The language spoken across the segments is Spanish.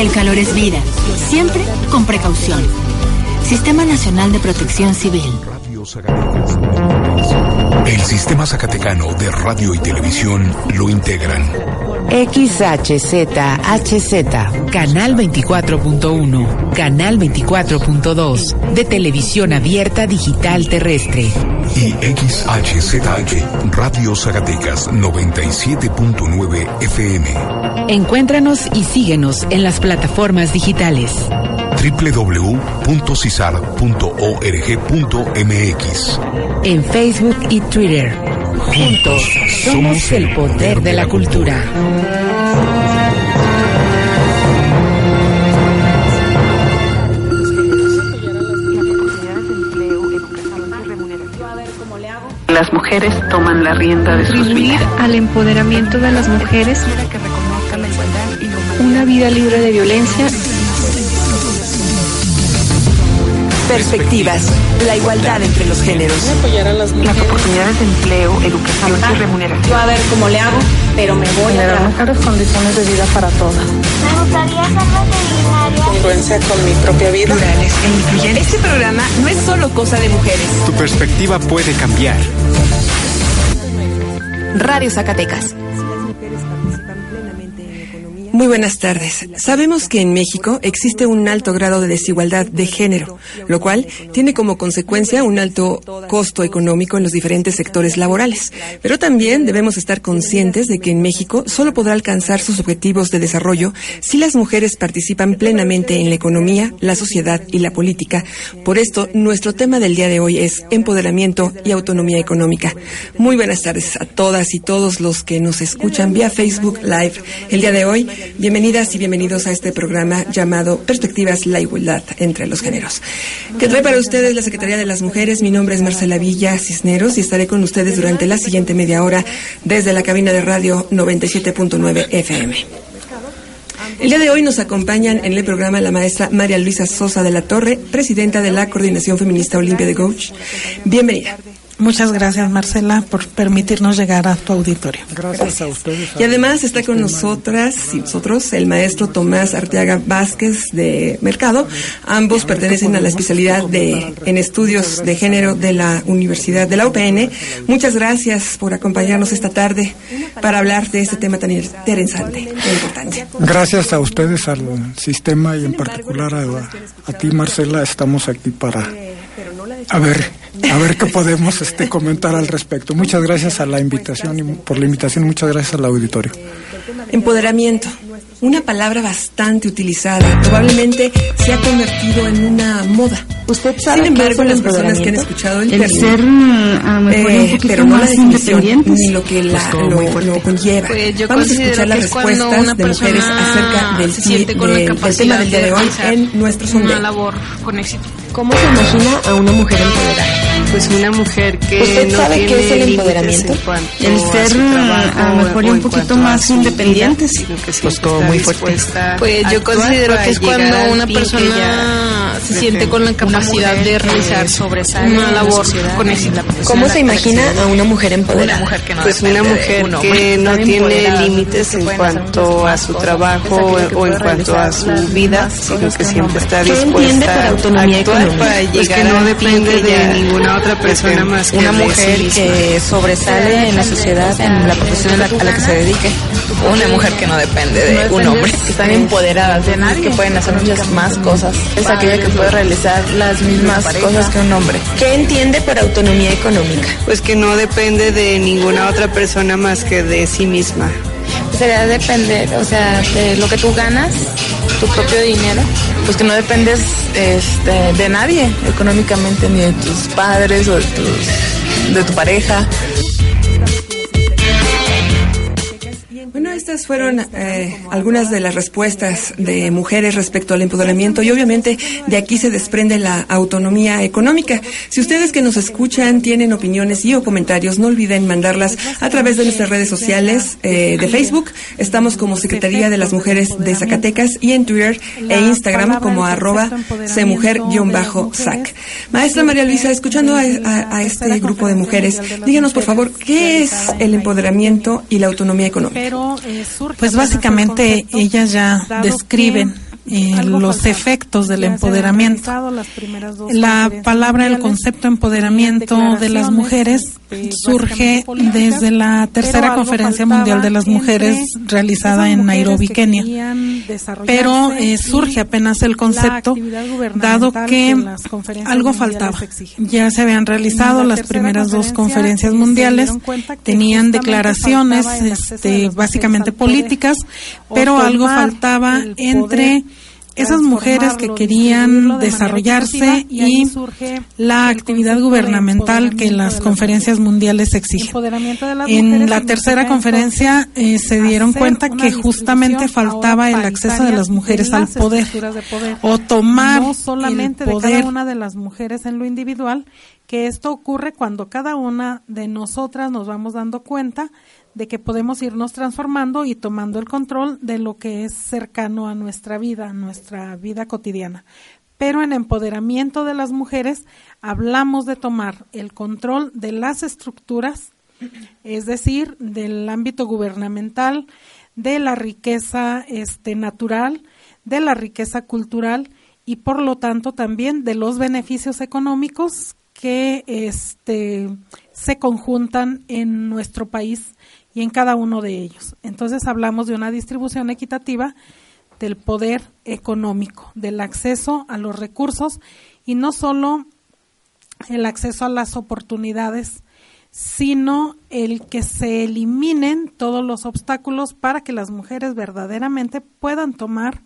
El calor es vida, siempre con precaución. Sistema Nacional de Protección Civil. El sistema zacatecano de radio y televisión lo integran. XHZHZ, Canal 24.1, Canal 24.2, de televisión abierta digital terrestre. Y XHZH, Radio Zacatecas 97.9 FM. Encuéntranos y síguenos en las plataformas digitales www.cisar.org.mx. En Facebook y Twitter. Juntos somos el poder de la cultura. Las mujeres toman la rienda de sus vidas. al empoderamiento de las mujeres, una vida libre de violencia Perspectivas, la igualdad entre los géneros. Las oportunidades de empleo, educación y remuneración. Yo a ver cómo le hago, pero me voy a Generar mejores condiciones de vida para todas. Me gustaría ser veterinaria. Congruencia con mi propia vida. Este programa no es solo cosa de mujeres. Tu perspectiva puede cambiar. Radio Zacatecas. Muy buenas tardes. Sabemos que en México existe un alto grado de desigualdad de género, lo cual tiene como consecuencia un alto costo económico en los diferentes sectores laborales. Pero también debemos estar conscientes de que en México solo podrá alcanzar sus objetivos de desarrollo si las mujeres participan plenamente en la economía, la sociedad y la política. Por esto, nuestro tema del día de hoy es empoderamiento y autonomía económica. Muy buenas tardes a todas y todos los que nos escuchan vía Facebook Live. El día de hoy Bienvenidas y bienvenidos a este programa llamado Perspectivas, la igualdad entre los géneros. Que trae para ustedes la Secretaría de las Mujeres. Mi nombre es Marcela Villa Cisneros y estaré con ustedes durante la siguiente media hora desde la cabina de radio 97.9 FM. El día de hoy nos acompañan en el programa la maestra María Luisa Sosa de la Torre, presidenta de la Coordinación Feminista Olimpia de Gouch. Bienvenida. Muchas gracias, Marcela, por permitirnos llegar a tu auditorio. Gracias, a ustedes. Y además está con nosotras y nosotros el maestro Tomás Arteaga Vázquez de Mercado. Ambos pertenecen a la especialidad de en estudios de género de la Universidad de la UPN. Muchas gracias por acompañarnos esta tarde para hablar de este tema tan interesante e importante. Gracias a ustedes, al sistema y en particular a, a ti, Marcela. Estamos aquí para a ver, a ver qué podemos este, comentar al respecto. Muchas gracias a la invitación y por la invitación, muchas gracias al auditorio. Empoderamiento, una palabra bastante utilizada, probablemente se ha convertido en una moda. Usted sabe Sin embargo, que las personas que han escuchado el, el término, ser a lo mejor eh, un poquito pero no más independientes. ni lo que la, Pues lo, lo conlleva. Pues yo Vamos a escuchar las respuestas de mujeres acerca del, se con la del- tema del día de hoy en nuestro una sondeo. labor con éxito. ¿Cómo se imagina a una mujer empoderada? Pues una mujer que ¿Usted no sabe tiene qué es el empoderamiento? El ser, a lo mejor, un poquito más independientes. vida, sino que Pues como muy fuerte. Pues yo considero que es cuando una persona siente con la capacidad de realizar una labor con éxito. ¿Cómo se imagina a una mujer empoderada? Pues una mujer que no tiene límites en cuanto a su trabajo o en cuanto a su vida, sino que siempre está ¿Qué entiende por dispuesta a actuar para Pues llegar que no depende de ninguna otra persona más que una mujer que sobresale en la sociedad, en la profesión a la que se dedique. Una mujer que no depende de un hombre. Que están empoderadas, de nadie. que pueden hacer muchas más cosas. Es aquella que puede realizar las mismas cosas que un hombre. ¿Qué entiende por autonomía económica? Pues que no depende de ninguna otra persona más que de sí misma. Sería depender, o sea, de lo que tú ganas, tu propio dinero, pues que no dependes este, de nadie económicamente, ni de tus padres o de, tus, de tu pareja. Bueno, estas fueron eh, algunas de las respuestas de mujeres respecto al empoderamiento y obviamente de aquí se desprende la autonomía económica. Si ustedes que nos escuchan tienen opiniones y o comentarios, no olviden mandarlas a través de nuestras redes sociales eh, de Facebook. Estamos como Secretaría de las Mujeres de Zacatecas y en Twitter e Instagram como arroba cmujer-sac. Maestra María Luisa, escuchando a, a- a este grupo de mujeres, díganos por favor, ¿qué es el empoderamiento y la autonomía económica? Pues básicamente ellas ya describen eh, los efectos del empoderamiento. La palabra, el concepto empoderamiento de las mujeres este, surge desde la tercera conferencia mundial de las mujeres realizada en Nairobi, Kenia. Pero eh, surge apenas el concepto, dado que algo faltaba. Ya se habían realizado las primeras dos conferencias mundiales, tenían declaraciones este, básicamente políticas, pero algo faltaba entre esas mujeres que querían desarrollarse y la actividad gubernamental que las conferencias mundiales exigen. En la tercera conferencia eh, se dieron cuenta que justamente faltaba el acceso de las mujeres al poder o tomar no solamente de cada una de las mujeres en lo individual, que esto ocurre cuando cada una de nosotras nos vamos dando cuenta de que podemos irnos transformando y tomando el control de lo que es cercano a nuestra vida, nuestra vida cotidiana. Pero en empoderamiento de las mujeres hablamos de tomar el control de las estructuras, es decir, del ámbito gubernamental, de la riqueza este, natural, de la riqueza cultural y por lo tanto también de los beneficios económicos que este, se conjuntan en nuestro país y en cada uno de ellos. Entonces hablamos de una distribución equitativa del poder económico, del acceso a los recursos y no solo el acceso a las oportunidades, sino el que se eliminen todos los obstáculos para que las mujeres verdaderamente puedan tomar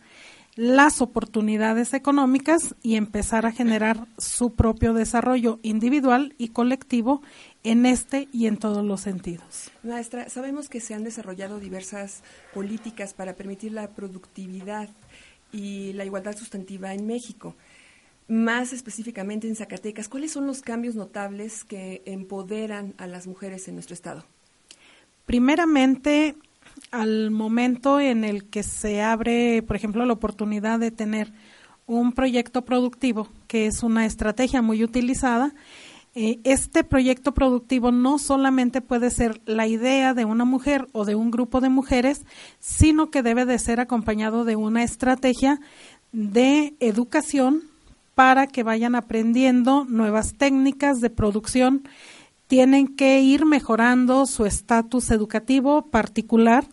las oportunidades económicas y empezar a generar su propio desarrollo individual y colectivo en este y en todos los sentidos. Maestra, sabemos que se han desarrollado diversas políticas para permitir la productividad y la igualdad sustantiva en México. Más específicamente en Zacatecas, ¿cuáles son los cambios notables que empoderan a las mujeres en nuestro estado? Primeramente, al momento en el que se abre, por ejemplo, la oportunidad de tener un proyecto productivo, que es una estrategia muy utilizada, eh, este proyecto productivo no solamente puede ser la idea de una mujer o de un grupo de mujeres, sino que debe de ser acompañado de una estrategia de educación para que vayan aprendiendo nuevas técnicas de producción. Tienen que ir mejorando su estatus educativo particular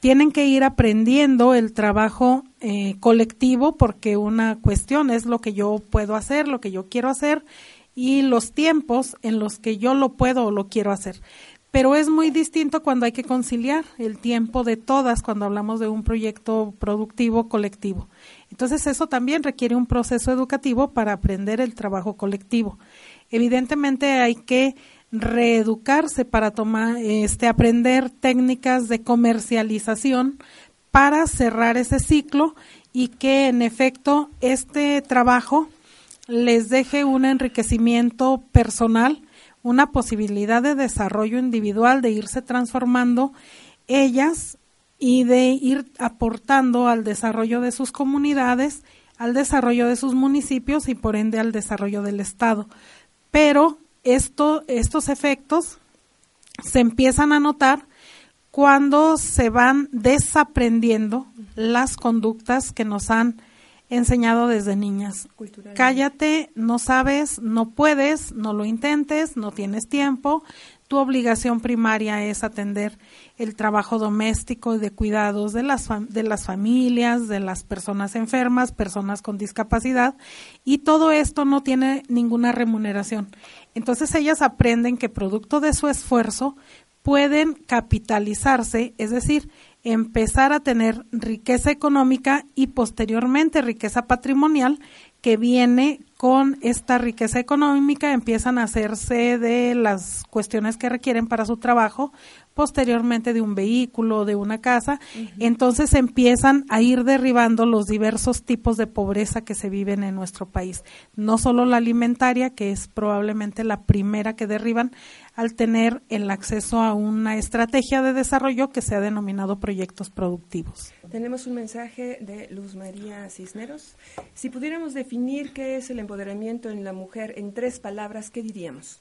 tienen que ir aprendiendo el trabajo eh, colectivo porque una cuestión es lo que yo puedo hacer, lo que yo quiero hacer y los tiempos en los que yo lo puedo o lo quiero hacer. Pero es muy distinto cuando hay que conciliar el tiempo de todas cuando hablamos de un proyecto productivo colectivo. Entonces eso también requiere un proceso educativo para aprender el trabajo colectivo. Evidentemente hay que reeducarse para tomar, este, aprender técnicas de comercialización para cerrar ese ciclo y que en efecto este trabajo les deje un enriquecimiento personal, una posibilidad de desarrollo individual, de irse transformando ellas y de ir aportando al desarrollo de sus comunidades, al desarrollo de sus municipios y por ende al desarrollo del Estado. Pero esto, estos efectos se empiezan a notar cuando se van desaprendiendo las conductas que nos han enseñado desde niñas. Cállate, no sabes, no puedes, no lo intentes, no tienes tiempo. Tu obligación primaria es atender el trabajo doméstico y de cuidados de las, de las familias, de las personas enfermas, personas con discapacidad, y todo esto no tiene ninguna remuneración. Entonces ellas aprenden que producto de su esfuerzo pueden capitalizarse, es decir, empezar a tener riqueza económica y posteriormente riqueza patrimonial que viene con esta riqueza económica, empiezan a hacerse de las cuestiones que requieren para su trabajo, posteriormente de un vehículo, de una casa, entonces empiezan a ir derribando los diversos tipos de pobreza que se viven en nuestro país. No solo la alimentaria, que es probablemente la primera que derriban al tener el acceso a una estrategia de desarrollo que se ha denominado proyectos productivos. Tenemos un mensaje de Luz María Cisneros. Si pudiéramos definir qué es el empoderamiento en la mujer en tres palabras, ¿qué diríamos?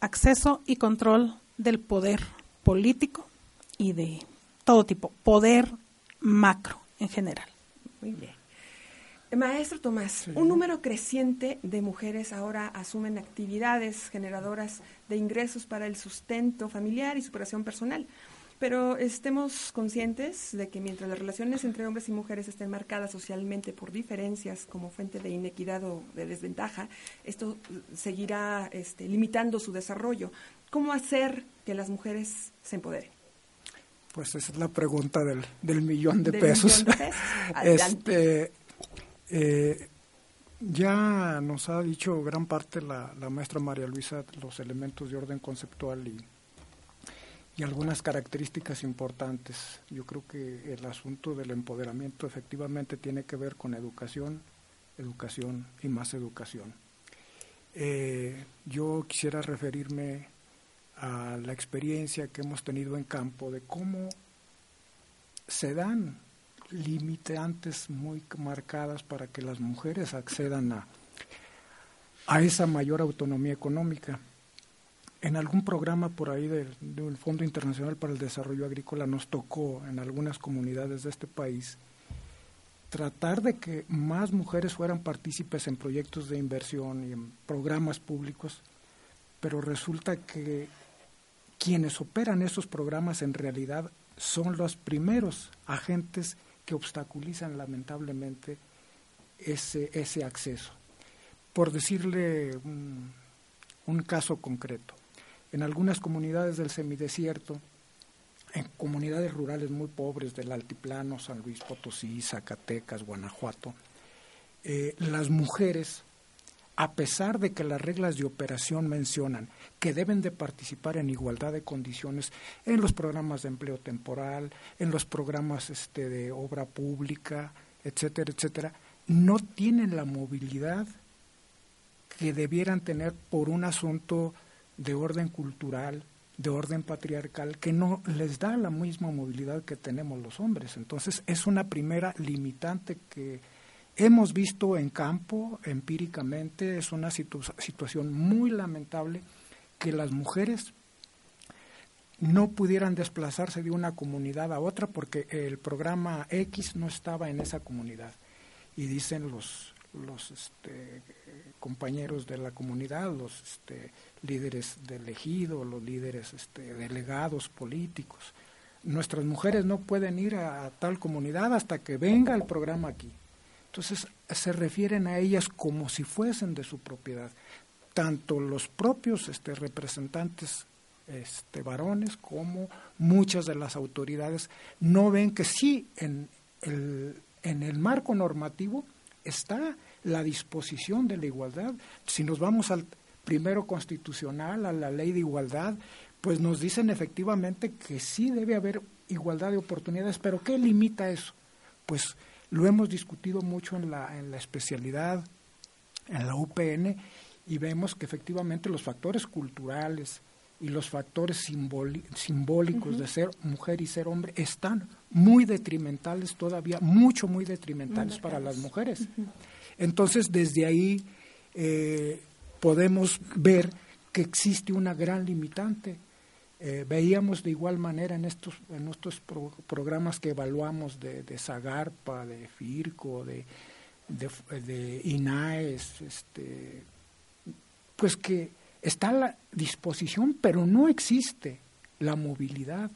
Acceso y control del poder político y de todo tipo, poder macro en general. Muy bien. Maestro Tomás, un número creciente de mujeres ahora asumen actividades generadoras de ingresos para el sustento familiar y superación personal. Pero estemos conscientes de que mientras las relaciones entre hombres y mujeres estén marcadas socialmente por diferencias como fuente de inequidad o de desventaja, esto seguirá este, limitando su desarrollo. ¿Cómo hacer que las mujeres se empoderen? Pues esa es la pregunta del, del millón de pesos. este, eh, ya nos ha dicho gran parte la, maestra María Luisa los elementos de orden conceptual y y algunas características importantes. Yo creo que el asunto del empoderamiento efectivamente tiene que ver con educación, educación y más educación. Eh, yo quisiera referirme a la experiencia que hemos tenido en campo de cómo se dan limitantes muy marcadas para que las mujeres accedan a, a esa mayor autonomía económica. En algún programa por ahí del, Fondo Internacional para el Desarrollo Agrícola nos tocó en algunas comunidades de este país tratar de que más mujeres fueran partícipes en proyectos de inversión y en programas públicos, pero resulta que quienes operan esos programas en realidad son los primeros agentes que obstaculizan lamentablemente ese, ese acceso. Por decirle un caso concreto, en algunas comunidades del semidesierto, en comunidades rurales muy pobres del altiplano, San Luis Potosí, Zacatecas, Guanajuato, eh, las mujeres, a pesar de que las reglas de operación mencionan que deben de participar en igualdad de condiciones en los programas de empleo temporal, en los programas este, de obra pública, etcétera, etcétera, no tienen la movilidad que debieran tener por un asunto de orden cultural, de orden patriarcal, que no les da la misma movilidad que tenemos los hombres. Entonces es una primera limitante que hemos visto en campo empíricamente, es una situación muy lamentable que las mujeres no pudieran desplazarse de una comunidad a otra porque el programa X no estaba en esa comunidad. Y dicen los, los este, compañeros de la comunidad, los este, líderes del ejido, los líderes este, delegados políticos. Nuestras mujeres no pueden ir a, tal comunidad hasta que venga el programa aquí. Entonces se refieren a ellas como si fuesen de su propiedad. Tanto los propios este, representantes este, varones como muchas de las autoridades no ven que sí en el, en el marco normativo está la disposición de la igualdad. Si nos vamos al primero constitucional, a la ley de igualdad, pues nos dicen efectivamente que sí debe haber igualdad de oportunidades, pero ¿qué limita eso? Pues lo hemos discutido mucho en la, en la especialidad, en la UPN, y vemos que efectivamente los factores culturales y los factores simbólicos de ser mujer y ser hombre están muy detrimentales todavía, mucho, muy detrimentales para las mujeres. Entonces, desde ahí eh, podemos ver que existe una gran limitante. Eh, veíamos de igual manera en estos, en estos programas que evaluamos de, de Zagarpa, de FIRCO, de, de, INAES, este, pues que está la disposición, pero no existe la movilidad.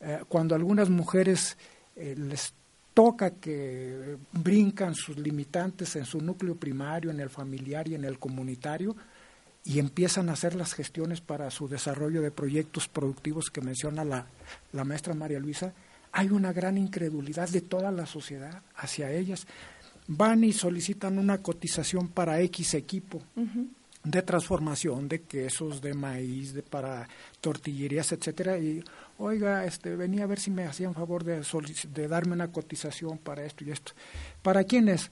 Eh, cuando algunas mujeres les toca que brincan sus limitantes en su núcleo primario, en el familiar y en el comunitario, y empiezan a hacer las gestiones para su desarrollo de proyectos productivos que menciona la, la maestra María Luisa, hay una gran incredulidad de toda la sociedad hacia ellas. Van y solicitan una cotización para X equipo de transformación de quesos, de maíz, de para tortillerías, etcétera, y oiga, este, venía a ver si me hacían favor de, de darme una cotización para esto y esto. ¿Para quién es?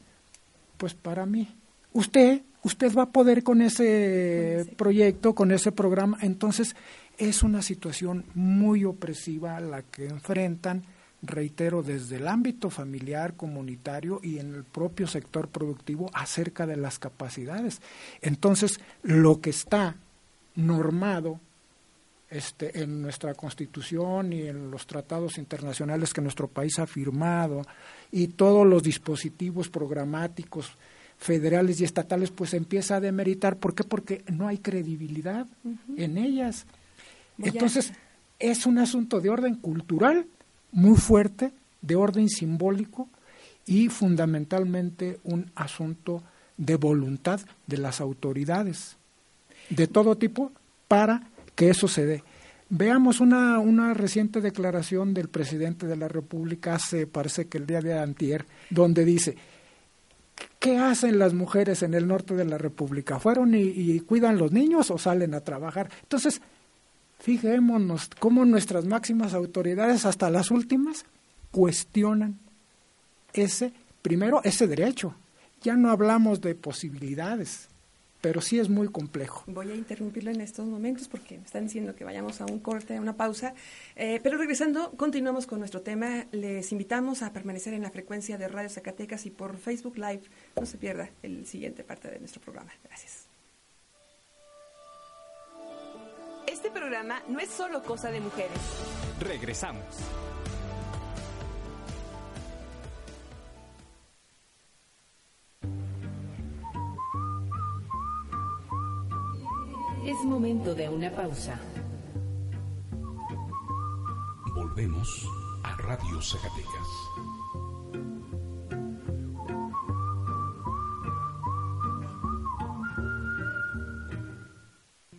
Pues para mí. Usted, usted va a poder con ese proyecto, con ese programa. Entonces, es una situación muy opresiva la que enfrentan, reitero, desde el ámbito familiar, comunitario y en el propio sector productivo acerca de las capacidades. Entonces, lo que está normado este, en nuestra constitución y en los tratados internacionales que nuestro país ha firmado y todos los dispositivos programáticos federales y estatales pues empieza a demeritar. ¿Por qué? Porque no hay credibilidad en ellas. Entonces, es un asunto de orden cultural muy fuerte, de orden simbólico y fundamentalmente un asunto de voluntad de las autoridades de todo tipo para que eso se dé. Veamos una, una reciente declaración del presidente de la República hace, parece que el día de antier, donde dice, ¿qué hacen las mujeres en el norte de la República? ¿Fueron y, cuidan los niños o salen a trabajar? Entonces, fijémonos cómo nuestras máximas autoridades, hasta las últimas, cuestionan ese, primero, ese derecho. Ya no hablamos de posibilidades, pero sí es muy complejo. Voy a interrumpirlo en estos momentos porque me están diciendo que vayamos a un corte, a una pausa. Eh, pero regresando, continuamos con nuestro tema. Les invitamos a permanecer en la frecuencia de Radio Zacatecas y por Facebook Live. No se pierda el siguiente parte de nuestro programa. Gracias. Este programa no es solo cosa de mujeres. Regresamos. Momento de una pausa. Volvemos a Radio Zacatecas.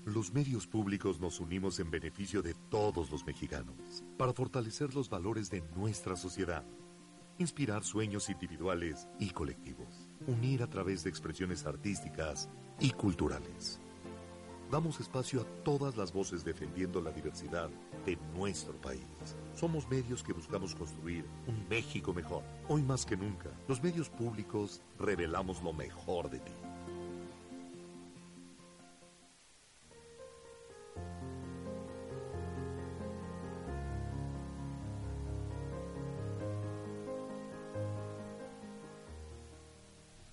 Los medios públicos nos unimos en beneficio de todos los mexicanos para fortalecer los valores de nuestra sociedad, inspirar sueños individuales y colectivos, unir a través de expresiones artísticas y culturales damos espacio a todas las voces defendiendo la diversidad de nuestro país. Somos medios que buscamos construir un México mejor. Hoy más que nunca, los medios públicos revelamos lo mejor de ti.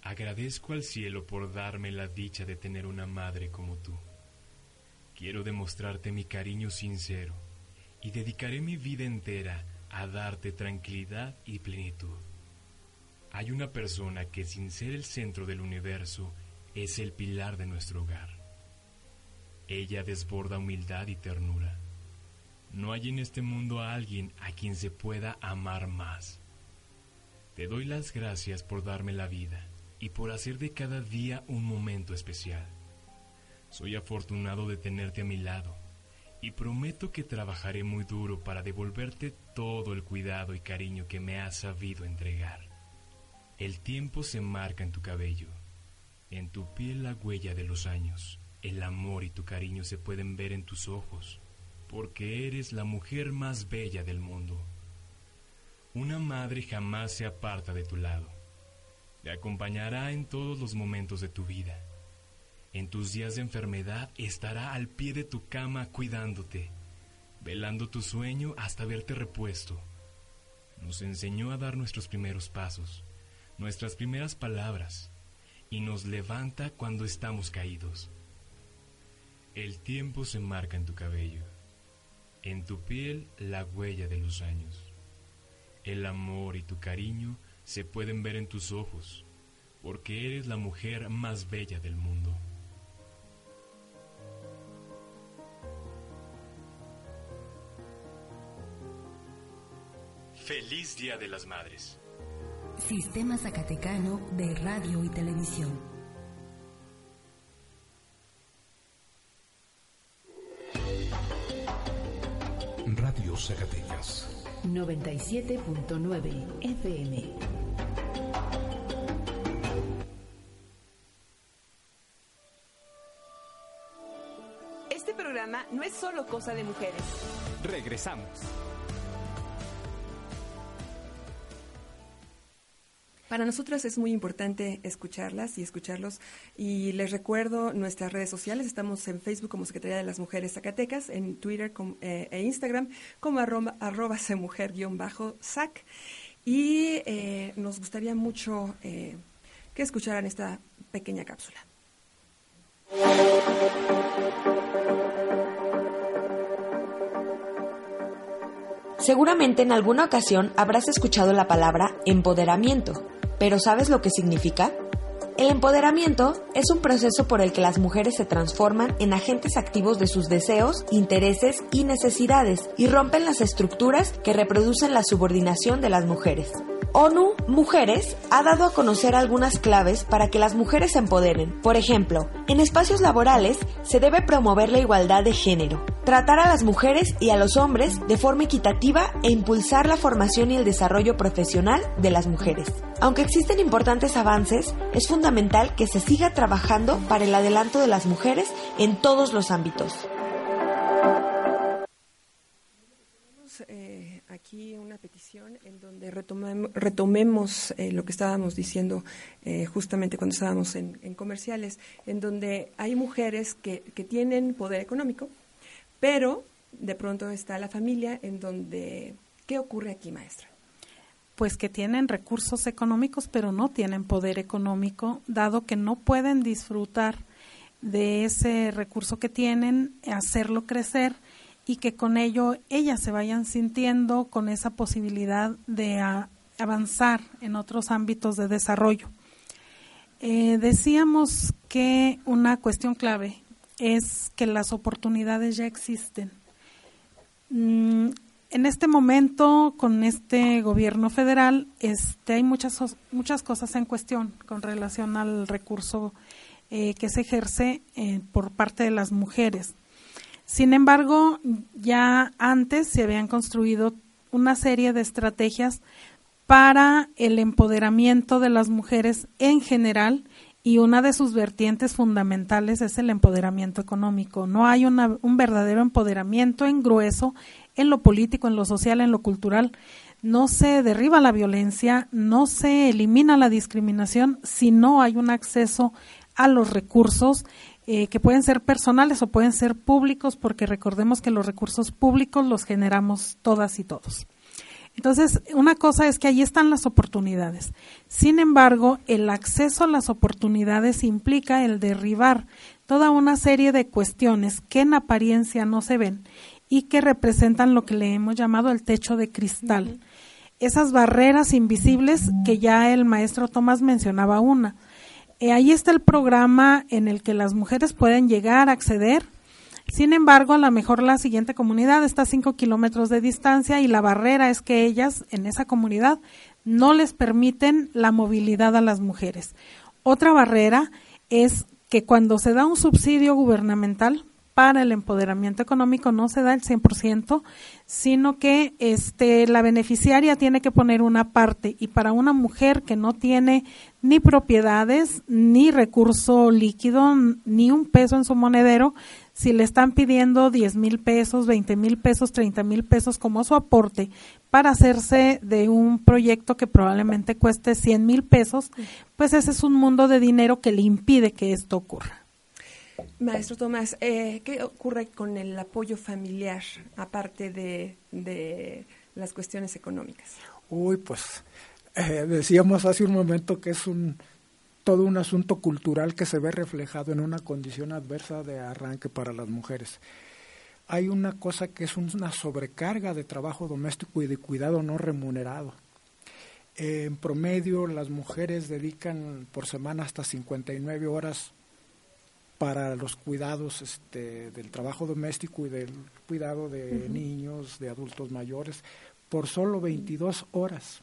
Agradezco al cielo por darme la dicha de tener una madre como tú. Quiero demostrarte mi cariño sincero y dedicaré mi vida entera a darte tranquilidad y plenitud. Hay una persona que sin ser el centro del universo es el pilar de nuestro hogar. Ella desborda humildad y ternura. No hay en este mundo a alguien a quien se pueda amar más. Te doy las gracias por darme la vida y por hacer de cada día un momento especial. Soy afortunado de tenerte a mi lado y prometo que trabajaré muy duro para devolverte todo el cuidado y cariño que me has sabido entregar. El tiempo se marca en tu cabello, en tu piel la huella de los años. El amor y tu cariño se pueden ver en tus ojos, porque eres la mujer más bella del mundo. Una madre jamás se aparta de tu lado. Te acompañará en todos los momentos de tu vida en tus días de enfermedad estará al pie de tu cama cuidándote, velando tu sueño hasta verte repuesto. Nos enseñó a dar nuestros primeros pasos, nuestras primeras palabras, y nos levanta cuando estamos caídos. El tiempo se marca en tu cabello, en tu piel la huella de los años. El amor y tu cariño se pueden ver en tus ojos, porque eres la mujer más bella del mundo. Feliz Día de las Madres. Sistema Zacatecano de Radio y Televisión. Radio Zacatecas. 97.9 FM. Este programa no es solo cosa de mujeres. Regresamos. Para nosotras es muy importante escucharlas y escucharlos. Y les recuerdo nuestras redes sociales. Estamos en Facebook como Secretaría de las Mujeres Zacatecas, en Twitter eh, e Instagram como arroba, arroba sac Y eh, nos gustaría mucho eh, que escucharan esta pequeña cápsula. Seguramente en alguna ocasión habrás escuchado la palabra empoderamiento, pero ¿sabes lo que significa? El empoderamiento es un proceso por el que las mujeres se transforman en agentes activos de sus deseos, intereses y necesidades y rompen las estructuras que reproducen la subordinación de las mujeres. ONU Mujeres ha dado a conocer algunas claves para que las mujeres se empoderen. Por ejemplo, en espacios laborales se debe promover la igualdad de género, tratar a las mujeres y a los hombres de forma equitativa e impulsar la formación y el desarrollo profesional de las mujeres. Aunque existen importantes avances, es fundamental que se siga trabajando para el adelanto de las mujeres en todos los ámbitos. aquí una petición en donde retomemos eh, lo que estábamos diciendo eh, justamente cuando estábamos en, comerciales, en donde hay mujeres que, que tienen poder económico, pero de pronto está la familia en donde, ¿qué ocurre aquí, maestra? Pues que tienen recursos económicos, pero no tienen poder económico, dado que no pueden disfrutar de ese recurso que tienen, hacerlo crecer y que con ello ellas se vayan sintiendo con esa posibilidad de avanzar en otros ámbitos de desarrollo. Eh, decíamos que una cuestión clave es que las oportunidades ya existen. Mm, en este momento, con este gobierno federal, este, hay muchas, muchas cosas en cuestión con relación al recurso eh, que se ejerce eh, por parte de las mujeres. Sin embargo, ya antes se habían construido una serie de estrategias para el empoderamiento de las mujeres en general y una de sus vertientes fundamentales es el empoderamiento económico. No hay un verdadero empoderamiento en grueso en lo político, en lo social, en lo cultural. No se derriba la violencia, no se elimina la discriminación si no hay un acceso a los recursos eh, que pueden ser personales o pueden ser públicos, porque recordemos que los recursos públicos los generamos todas y todos. Entonces, una cosa es que ahí están las oportunidades. Sin embargo, el acceso a las oportunidades implica el derribar toda una serie de cuestiones que en apariencia no se ven y que representan lo que le hemos llamado el techo de cristal. Esas barreras invisibles que ya el maestro Tomás mencionaba una. Eh, ahí está el programa en el que las mujeres pueden llegar, a acceder. Sin embargo, a lo mejor la siguiente comunidad está a cinco kilómetros de distancia y la barrera es que ellas en esa comunidad no les permiten la movilidad a las mujeres. Otra barrera es que cuando se da un subsidio gubernamental, para el empoderamiento económico no se da el 100%, sino que este, la beneficiaria tiene que poner una parte y para una mujer que no tiene ni propiedades, ni recurso líquido, ni un peso en su monedero, si le están pidiendo 10 mil pesos, 20 mil pesos, 30 mil pesos como su aporte para hacerse de un proyecto que probablemente cueste 100 mil pesos, pues ese es un mundo de dinero que le impide que esto ocurra. Maestro Tomás, eh, ¿qué ocurre con el apoyo familiar, aparte de, las cuestiones económicas? Uy, pues eh, decíamos hace un momento que es un todo un asunto cultural que se ve reflejado en una condición adversa de arranque para las mujeres. Hay una cosa que es una sobrecarga de trabajo doméstico y de cuidado no remunerado. en promedio, las mujeres dedican por semana hasta 59 horas para los cuidados este, del trabajo doméstico y del cuidado de niños, de adultos mayores, por solo 22 horas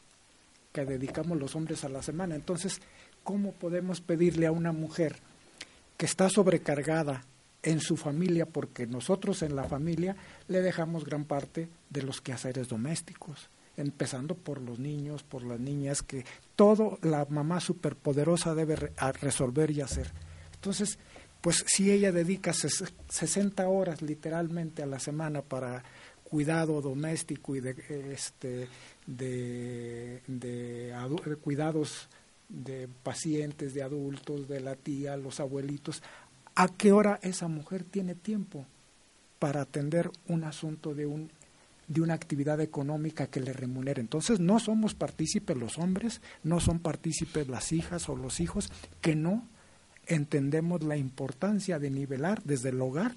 que dedicamos los hombres a la semana. Entonces, ¿cómo podemos pedirle a una mujer que está sobrecargada en su familia, porque nosotros en la familia le dejamos gran parte de los quehaceres domésticos, empezando por los niños, por las niñas, que todo la mamá superpoderosa debe resolver y hacer. Entonces, pues si ella dedica 60 horas literalmente a la semana para cuidado doméstico y de, este, de, cuidados de pacientes, de adultos, de la tía, los abuelitos, ¿a qué hora esa mujer tiene tiempo para atender un asunto de un de una actividad económica que le remunere. Entonces no somos partícipes los hombres, no son partícipes las hijas o los hijos que no entendemos la importancia de nivelar desde el hogar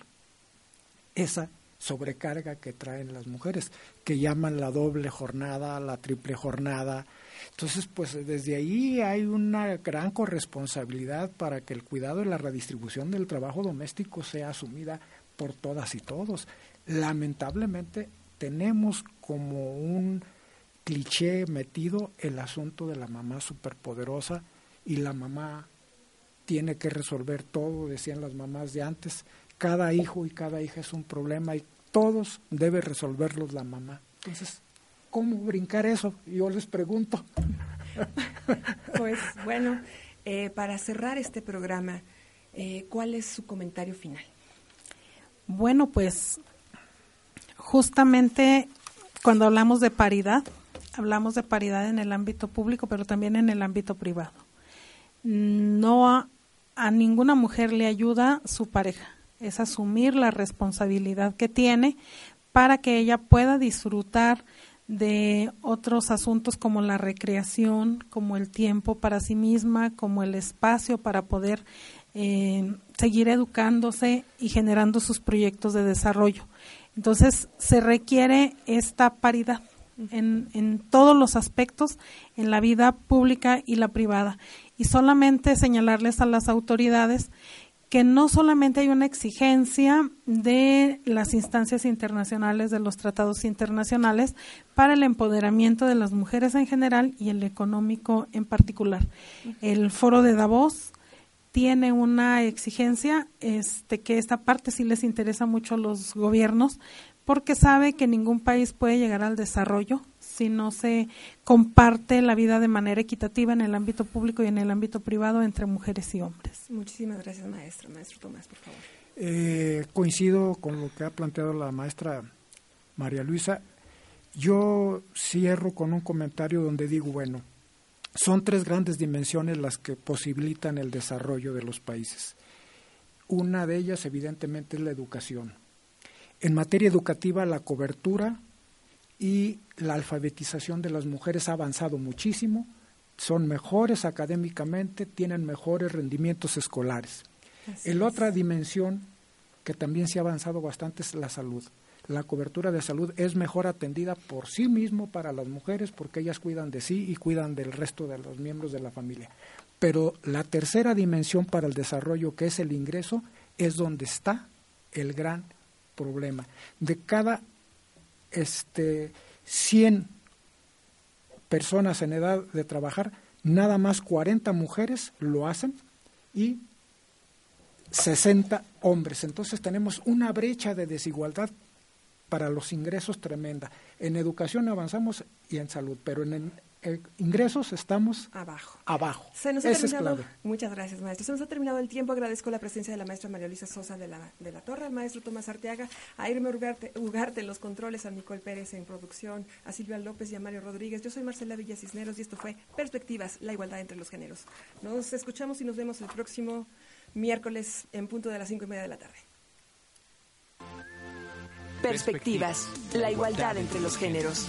esa sobrecarga que traen las mujeres, que llaman la doble jornada, la triple jornada. Entonces, pues desde ahí hay una gran corresponsabilidad para que el cuidado y la redistribución del trabajo doméstico sea asumida por todas y todos. Lamentablemente tenemos como un cliché metido el asunto de la mamá superpoderosa y la mamá tiene que resolver todo, decían las mamás de antes. Cada hijo y cada hija es un problema y todos debe resolverlos la mamá. Entonces, ¿cómo brincar eso? Yo les pregunto. Pues bueno, eh, para cerrar este programa, eh, ¿cuál es su comentario final? Bueno, pues justamente cuando hablamos de paridad, hablamos de paridad en el ámbito público, pero también en el ámbito privado. No a, ninguna mujer le ayuda su pareja, es asumir la responsabilidad que tiene para que ella pueda disfrutar de otros asuntos como la recreación, como el tiempo para sí misma, como el espacio para poder eh, seguir educándose y generando sus proyectos de desarrollo. Entonces, se requiere esta paridad en todos los aspectos, en la vida pública y la privada. Y solamente señalarles a las autoridades que no solamente hay una exigencia de las instancias internacionales, de los tratados internacionales, para el empoderamiento de las mujeres en general y el económico en particular. El foro de Davos tiene una exigencia este, que esta parte sí les interesa mucho a los gobiernos porque sabe que ningún país puede llegar al desarrollo si no se comparte la vida de manera equitativa en el ámbito público y en el ámbito privado entre mujeres y hombres. Muchísimas gracias, maestra. Maestro Tomás, por favor. Eh, coincido con lo que ha planteado la maestra María Luisa. Yo cierro con un comentario donde digo, bueno, son tres grandes dimensiones las que posibilitan el desarrollo de los países. Una de ellas, evidentemente, es la educación. En materia educativa, la cobertura y la alfabetización de las mujeres ha avanzado muchísimo, son mejores académicamente, tienen mejores rendimientos escolares. En otra dimensión que también se ha avanzado bastante es la salud la cobertura de salud es mejor atendida por sí mismo para las mujeres porque ellas cuidan de sí y cuidan del resto de los miembros de la familia. Pero la tercera dimensión para el desarrollo, que es el ingreso, es donde está el gran problema. De cada este, 100 personas en edad de trabajar, nada más 40 mujeres lo hacen y 60 hombres. Entonces tenemos una brecha de desigualdad para los ingresos tremenda. En educación avanzamos y en salud, pero en, ingresos estamos abajo. Abajo. Se nos ha terminado, Muchas gracias, maestro. Se nos ha terminado el tiempo. Agradezco la presencia de la maestra María Luisa Sosa de la, de la Torre, al maestro Tomás Arteaga, a Irme Ugarte, Ugarte en los controles, a Nicole Pérez en producción, a Silvia López y a Mario Rodríguez. Yo soy Marcela Villa Cisneros y esto fue Perspectivas, la igualdad entre los géneros. Nos escuchamos y nos vemos el próximo miércoles en punto de las cinco y media de la tarde. Perspectivas, la igualdad entre los géneros.